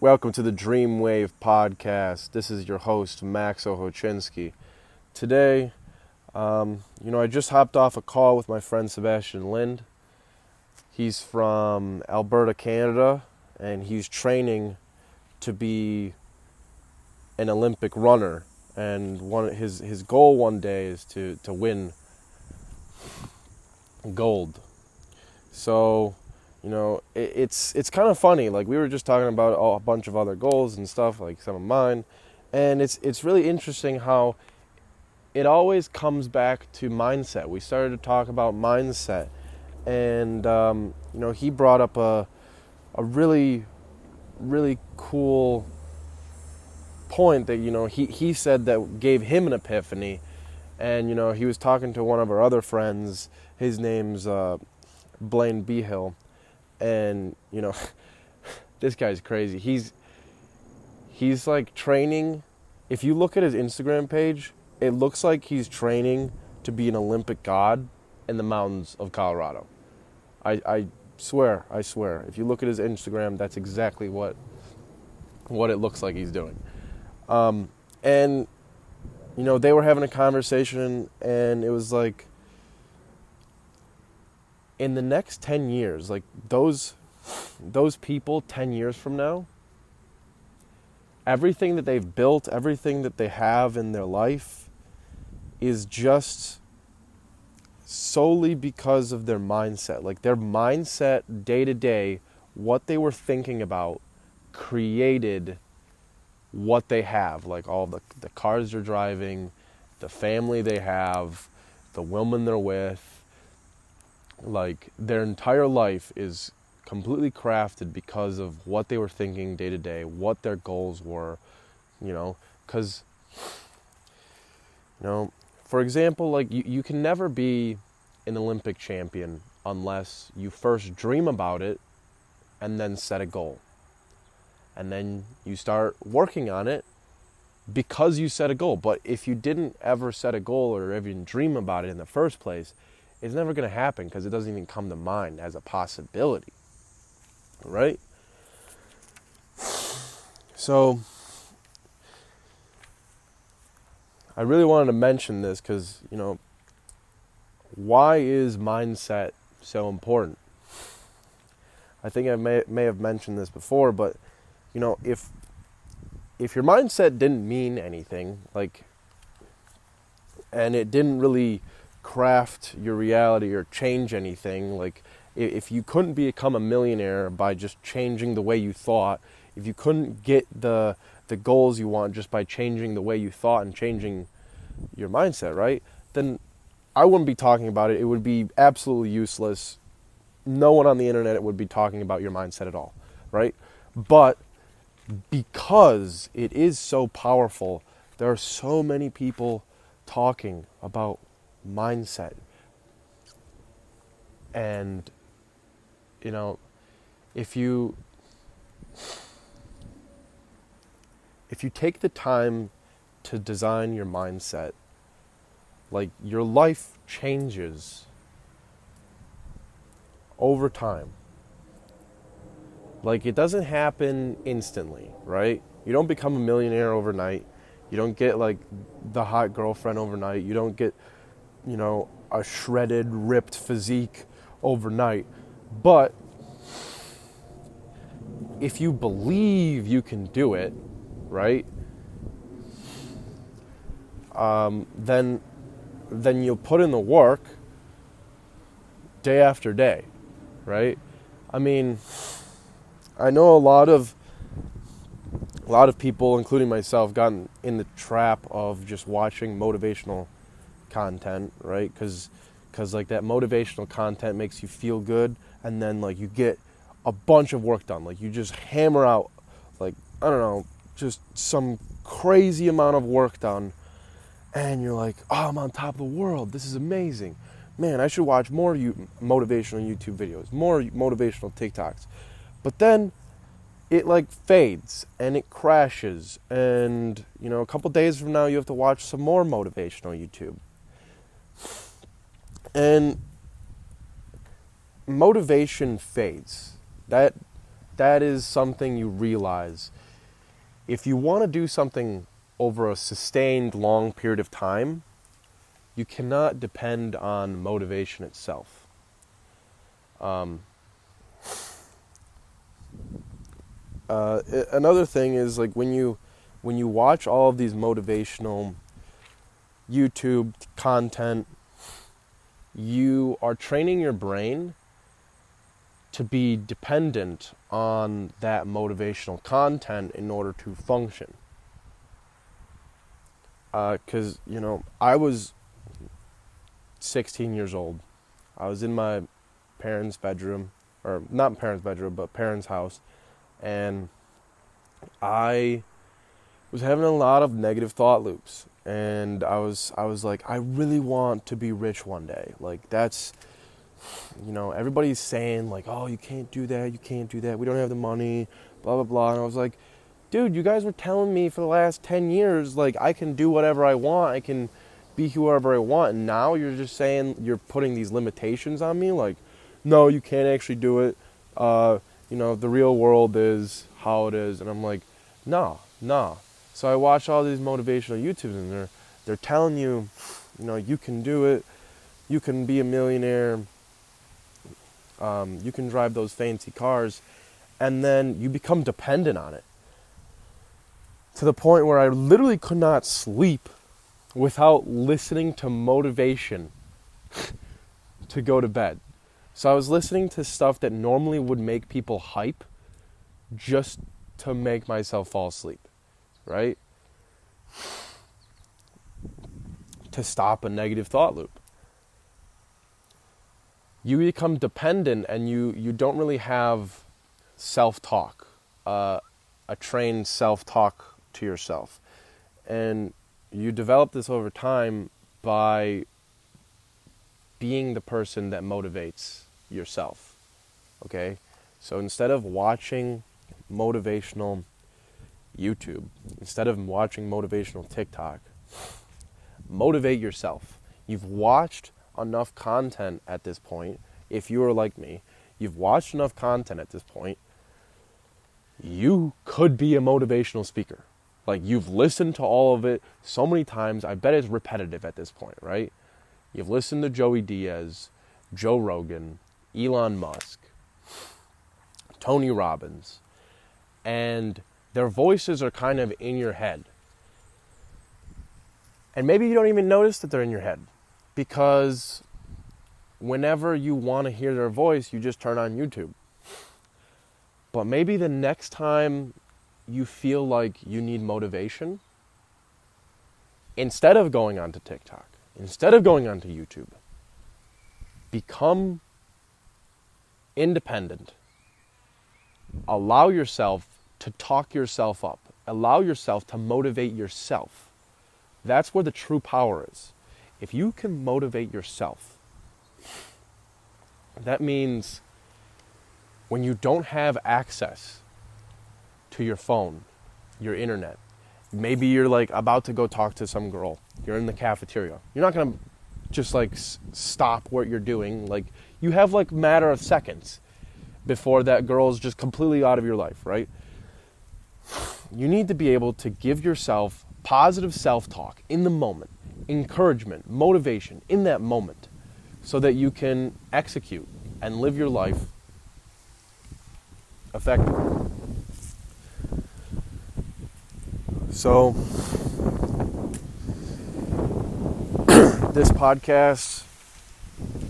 Welcome to the Dreamwave podcast. This is your host, Max Ohochinsky. Today, um, you know, I just hopped off a call with my friend Sebastian Lind. He's from Alberta, Canada, and he's training to be an Olympic runner. And one his his goal one day is to to win gold. So you know, it, it's it's kind of funny. Like we were just talking about a bunch of other goals and stuff, like some of mine, and it's it's really interesting how it always comes back to mindset. We started to talk about mindset, and um, you know, he brought up a a really really cool point that you know he he said that gave him an epiphany, and you know he was talking to one of our other friends. His name's uh, Blaine Behill and you know this guy's crazy. He's he's like training. If you look at his instagram page it looks like he's training to be an olympic god in the mountains of colorado. I i swear i swear. If you look at his instagram that's exactly what what it looks like he's doing. Um, and you know they were having a conversation and it was like in the next 10 years, like those those people 10 years from now, everything that they've built, everything that they have in their life is just solely because of their mindset. Like their mindset day to day, what they were thinking about created what they have, like all the the cars they're driving, the family they have, the woman they're with, like their entire life is completely crafted because of what they were thinking day to day, what their goals were, you know, because, you know, for example, like you, you can never be an Olympic champion unless you first dream about it and then set a goal. And then you start working on it because you set a goal. But if you didn't ever set a goal or even dream about it in the first place, it's never going to happen because it doesn't even come to mind as a possibility. Right? So, I really wanted to mention this because, you know, why is mindset so important? I think I may, may have mentioned this before, but, you know, if if your mindset didn't mean anything, like, and it didn't really craft your reality or change anything. Like, if you couldn't become a millionaire by just changing the way you thought, if you couldn't get the the goals you want just by changing the way you thought and changing your mindset, right? Then I wouldn't be talking about it. It would be absolutely useless. No one on the internet would be talking about your mindset at all, right? But because it is so powerful, there are so many people talking about mindset. And, you know, if you if you take the time to design your mindset, like your life changes over time. Like it doesn't happen instantly, right? You don't become a millionaire overnight. You don't get like the hot girlfriend overnight. You don't get you know, a shredded, ripped physique overnight. But if you believe you can do it, right? Um, then then you'll put in the work day after day, right? I mean, I know a lot of a lot of people, including myself, gotten in the trap of just watching motivational content, right? Because because like that motivational content makes you feel good, and then like you get a bunch of work done. Like you just hammer out like I don't know, just some crazy amount of work done, and you're like, oh, I'm on top of the world. This is amazing. Man, I should watch more you, motivational YouTube videos, more motivational TikToks. But then it like fades and it crashes and you know a couple days from now you have to watch some more motivational youtube and motivation fades. That that is something you realize. If you want to do something over a sustained long period of time, you cannot depend on motivation itself. Um, uh, another thing is like when you when you watch all of these motivational YouTube content, you are training your brain to be dependent on that motivational content in order to function. Because, uh, you know, I was 16 years old. I was in my parents' bedroom, or not parents' bedroom, but parents' house, and I was having a lot of negative thought loops. And I was, I was like, I really want to be rich one day. Like that's, you know, everybody's saying like, oh, you can't do that, you can't do that. We don't have the money, blah blah blah. And I was like, dude, you guys were telling me for the last ten years like I can do whatever I want. I can be whoever I want. And now you're just saying you're putting these limitations on me. Like, no, you can't actually do it. Uh, you know, the real world is how it is. And I'm like, no, no. So I watch all these motivational YouTubes and they're they're telling you, you know, you can do it. You can be a millionaire. Um, you can drive those fancy cars, and then you become dependent on it to the point where I literally could not sleep without listening to motivation to go to bed. So I was listening to stuff that normally would make people hype just to make myself fall asleep, right? To stop a negative thought loop. You become dependent and you, you don't really have self talk, uh, a trained self talk to yourself. And you develop this over time by being the person that motivates yourself. Okay? So instead of watching motivational YouTube, instead of watching motivational TikTok, motivate yourself. You've watched enough content at this point. If you are like me, you've watched enough content at this point. You could be a motivational speaker. Like you've listened to all of it so many times. I bet it's repetitive at this point, right? You've listened to Joey Diaz, Joe Rogan, Elon Musk, Tony Robbins, and their voices are kind of in your head. And maybe you don't even notice that they're in your head because whenever you want to hear their voice, you just turn on YouTube. But maybe the next time you feel like you need motivation, instead of going onto TikTok, instead of going onto YouTube, become independent. Allow yourself to talk yourself up. Allow yourself to motivate yourself. That's where the true power is. If you can motivate yourself, that means when you don't have access to your phone, your internet. Maybe you're like about to go talk to some girl. You're in the cafeteria. You're not to just like s- stop what you're doing. Like you have like matter of seconds before that girl is just completely out of your life, right? You need to be able to give yourself positive self-talk in the moment, encouragement, motivation in that moment so that you can execute and live your life effectively. So, this podcast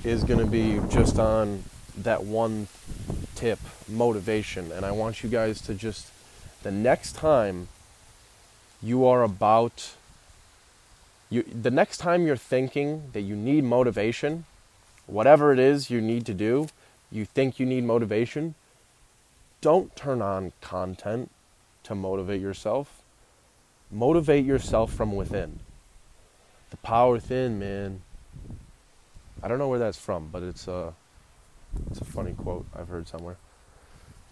is going to be just on that one tip motivation. And I want you guys to just, the next time you are about, you, the next time you're thinking that you need motivation, whatever it is you need to do, you think you need motivation, don't turn on content to motivate yourself Motivate yourself from within. The power within, man. I don't know where that's from, but it's a it's a funny quote I've heard somewhere.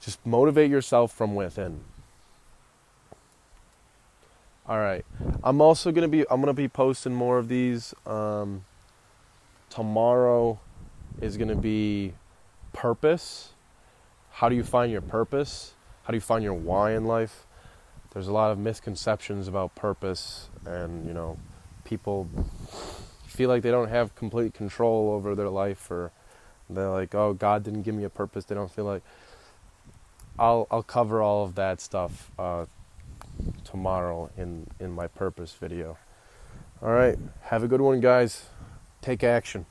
Just motivate yourself from within. All right. I'm also gonna be I'm gonna be posting more of these. Um, tomorrow is gonna be purpose. How do you find your purpose? how do you find your why in life? There's a lot of misconceptions about purpose, and you know, people feel like they don't have complete control over their life, or they're like, "Oh, God didn't give me a purpose." They don't feel like. I'll I'll cover all of that stuff uh, tomorrow in in my purpose video. All right, have a good one, guys. Take action.